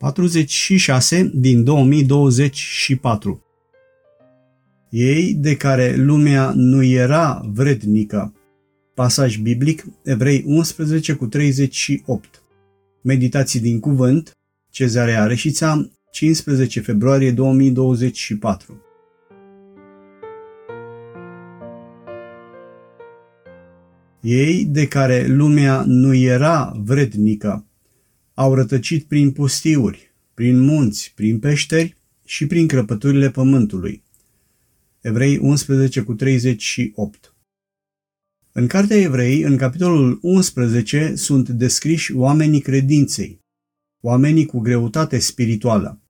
46 din 2024 Ei de care lumea nu era vrednică. Pasaj biblic, Evrei 11 cu 38. Meditații din cuvânt, Cezarea Reșița, 15 februarie 2024. Ei de care lumea nu era vrednică au rătăcit prin pustiuri, prin munți, prin peșteri și prin crăpăturile pământului. Evrei 11 cu 38 În Cartea Evrei, în capitolul 11, sunt descriși oamenii credinței, oamenii cu greutate spirituală.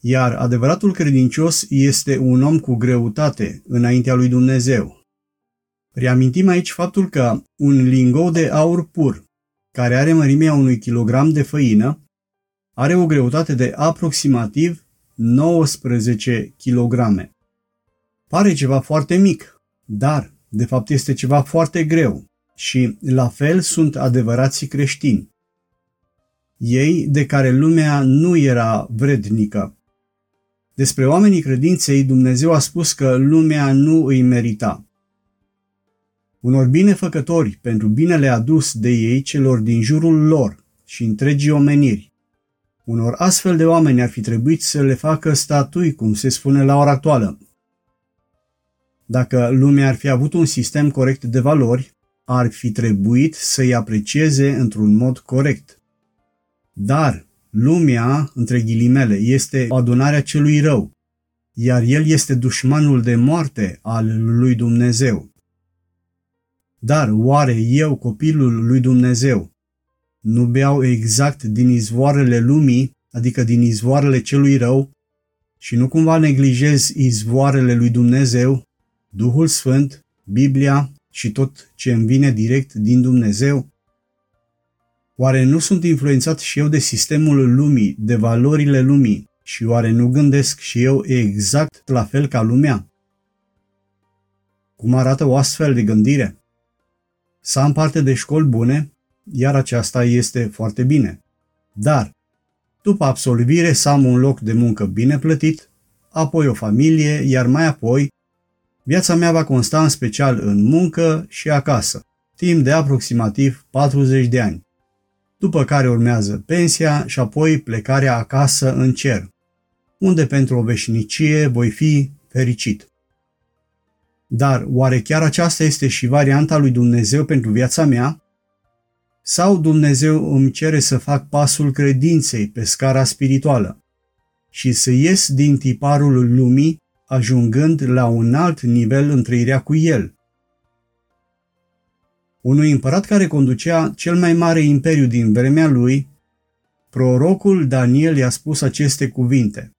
Iar adevăratul credincios este un om cu greutate înaintea lui Dumnezeu. Reamintim aici faptul că un lingou de aur pur care are mărimea unui kilogram de făină, are o greutate de aproximativ 19 kg. Pare ceva foarte mic, dar de fapt este ceva foarte greu și la fel sunt adevărații creștini. Ei de care lumea nu era vrednică. Despre oamenii credinței Dumnezeu a spus că lumea nu îi merita unor binefăcători pentru binele adus de ei celor din jurul lor și întregii omeniri. Unor astfel de oameni ar fi trebuit să le facă statui, cum se spune la ora actuală. Dacă lumea ar fi avut un sistem corect de valori, ar fi trebuit să-i aprecieze într-un mod corect. Dar lumea, între ghilimele, este adunarea celui rău, iar el este dușmanul de moarte al lui Dumnezeu. Dar oare eu, copilul lui Dumnezeu, nu beau exact din izvoarele lumii, adică din izvoarele celui rău, și nu cumva neglijez izvoarele lui Dumnezeu, Duhul Sfânt, Biblia și tot ce îmi vine direct din Dumnezeu? Oare nu sunt influențat și eu de sistemul lumii, de valorile lumii, și oare nu gândesc și eu exact la fel ca lumea? Cum arată o astfel de gândire? Să am parte de școli bune, iar aceasta este foarte bine. Dar, după absolvire, să am un loc de muncă bine plătit, apoi o familie, iar mai apoi, viața mea va consta în special în muncă și acasă, timp de aproximativ 40 de ani, după care urmează pensia și apoi plecarea acasă în cer, unde pentru o veșnicie voi fi fericit. Dar oare chiar aceasta este și varianta lui Dumnezeu pentru viața mea? Sau Dumnezeu îmi cere să fac pasul credinței pe scara spirituală și să ies din tiparul lumii, ajungând la un alt nivel în trăirea cu El? Unui împărat care conducea cel mai mare imperiu din vremea lui, prorocul Daniel i-a spus aceste cuvinte.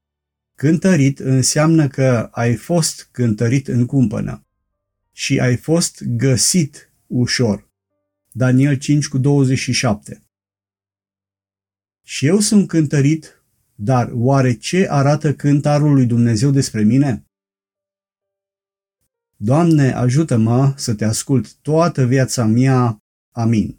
Cântărit înseamnă că ai fost cântărit în cumpănă și ai fost găsit ușor. Daniel 5 cu 27 Și eu sunt cântărit, dar oare ce arată cântarul lui Dumnezeu despre mine? Doamne, ajută-mă să te ascult toată viața mea. Amin.